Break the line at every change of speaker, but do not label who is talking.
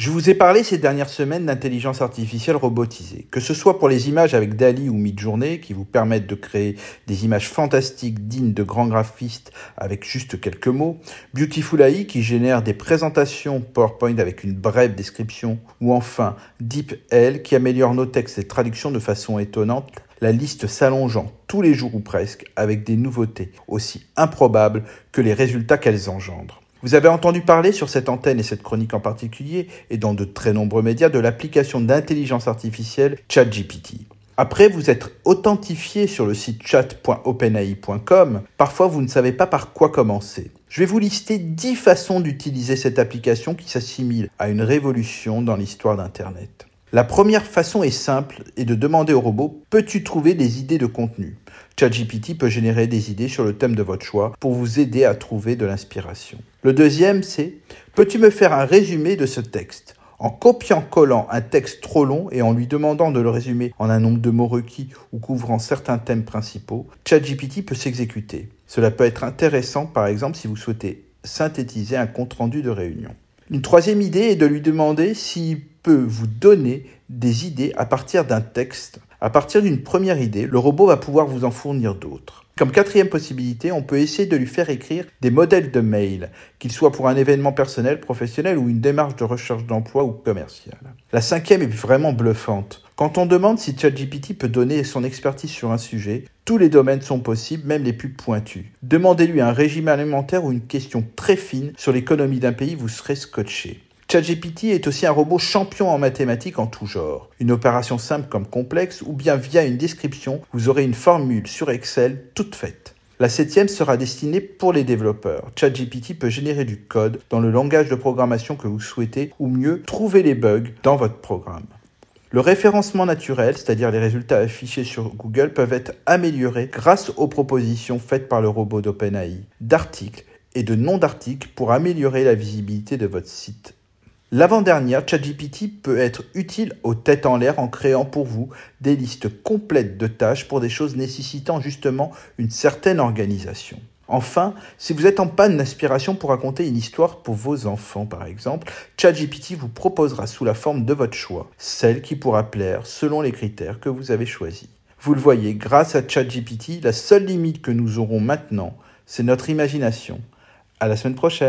Je vous ai parlé ces dernières semaines d'intelligence artificielle robotisée, que ce soit pour les images avec DALI ou Midjourney qui vous permettent de créer des images fantastiques dignes de grands graphistes avec juste quelques mots, Beautiful AI qui génère des présentations PowerPoint avec une brève description, ou enfin DeepL qui améliore nos textes et traductions de façon étonnante, la liste s'allongeant tous les jours ou presque avec des nouveautés aussi improbables que les résultats qu'elles engendrent. Vous avez entendu parler sur cette antenne et cette chronique en particulier, et dans de très nombreux médias, de l'application d'intelligence artificielle ChatGPT. Après vous être authentifié sur le site chat.openai.com, parfois vous ne savez pas par quoi commencer. Je vais vous lister 10 façons d'utiliser cette application qui s'assimile à une révolution dans l'histoire d'Internet. La première façon est simple et de demander au robot Peux-tu trouver des idées de contenu? ChatGPT peut générer des idées sur le thème de votre choix pour vous aider à trouver de l'inspiration. Le deuxième, c'est Peux-tu me faire un résumé de ce texte? En copiant-collant un texte trop long et en lui demandant de le résumer en un nombre de mots requis ou couvrant certains thèmes principaux, ChatGPT peut s'exécuter. Cela peut être intéressant par exemple si vous souhaitez synthétiser un compte-rendu de réunion. Une troisième idée est de lui demander s'il peut vous donner des idées à partir d'un texte. À partir d'une première idée, le robot va pouvoir vous en fournir d'autres. Comme quatrième possibilité, on peut essayer de lui faire écrire des modèles de mail, qu'ils soient pour un événement personnel, professionnel ou une démarche de recherche d'emploi ou commerciale. La cinquième est vraiment bluffante. Quand on demande si ChatGPT peut donner son expertise sur un sujet, tous les domaines sont possibles, même les plus pointus. Demandez-lui un régime alimentaire ou une question très fine sur l'économie d'un pays, vous serez scotché. ChatGPT est aussi un robot champion en mathématiques en tout genre. Une opération simple comme complexe, ou bien via une description, vous aurez une formule sur Excel toute faite. La septième sera destinée pour les développeurs. ChatGPT peut générer du code dans le langage de programmation que vous souhaitez, ou mieux, trouver les bugs dans votre programme. Le référencement naturel, c'est-à-dire les résultats affichés sur Google, peuvent être améliorés grâce aux propositions faites par le robot d'OpenAI, d'articles et de noms d'articles pour améliorer la visibilité de votre site. L'avant-dernière, ChatGPT peut être utile aux têtes en l'air en créant pour vous des listes complètes de tâches pour des choses nécessitant justement une certaine organisation. Enfin, si vous êtes en panne d'inspiration pour raconter une histoire pour vos enfants, par exemple, ChatGPT vous proposera sous la forme de votre choix celle qui pourra plaire selon les critères que vous avez choisis. Vous le voyez, grâce à ChatGPT, la seule limite que nous aurons maintenant, c'est notre imagination. À la semaine prochaine!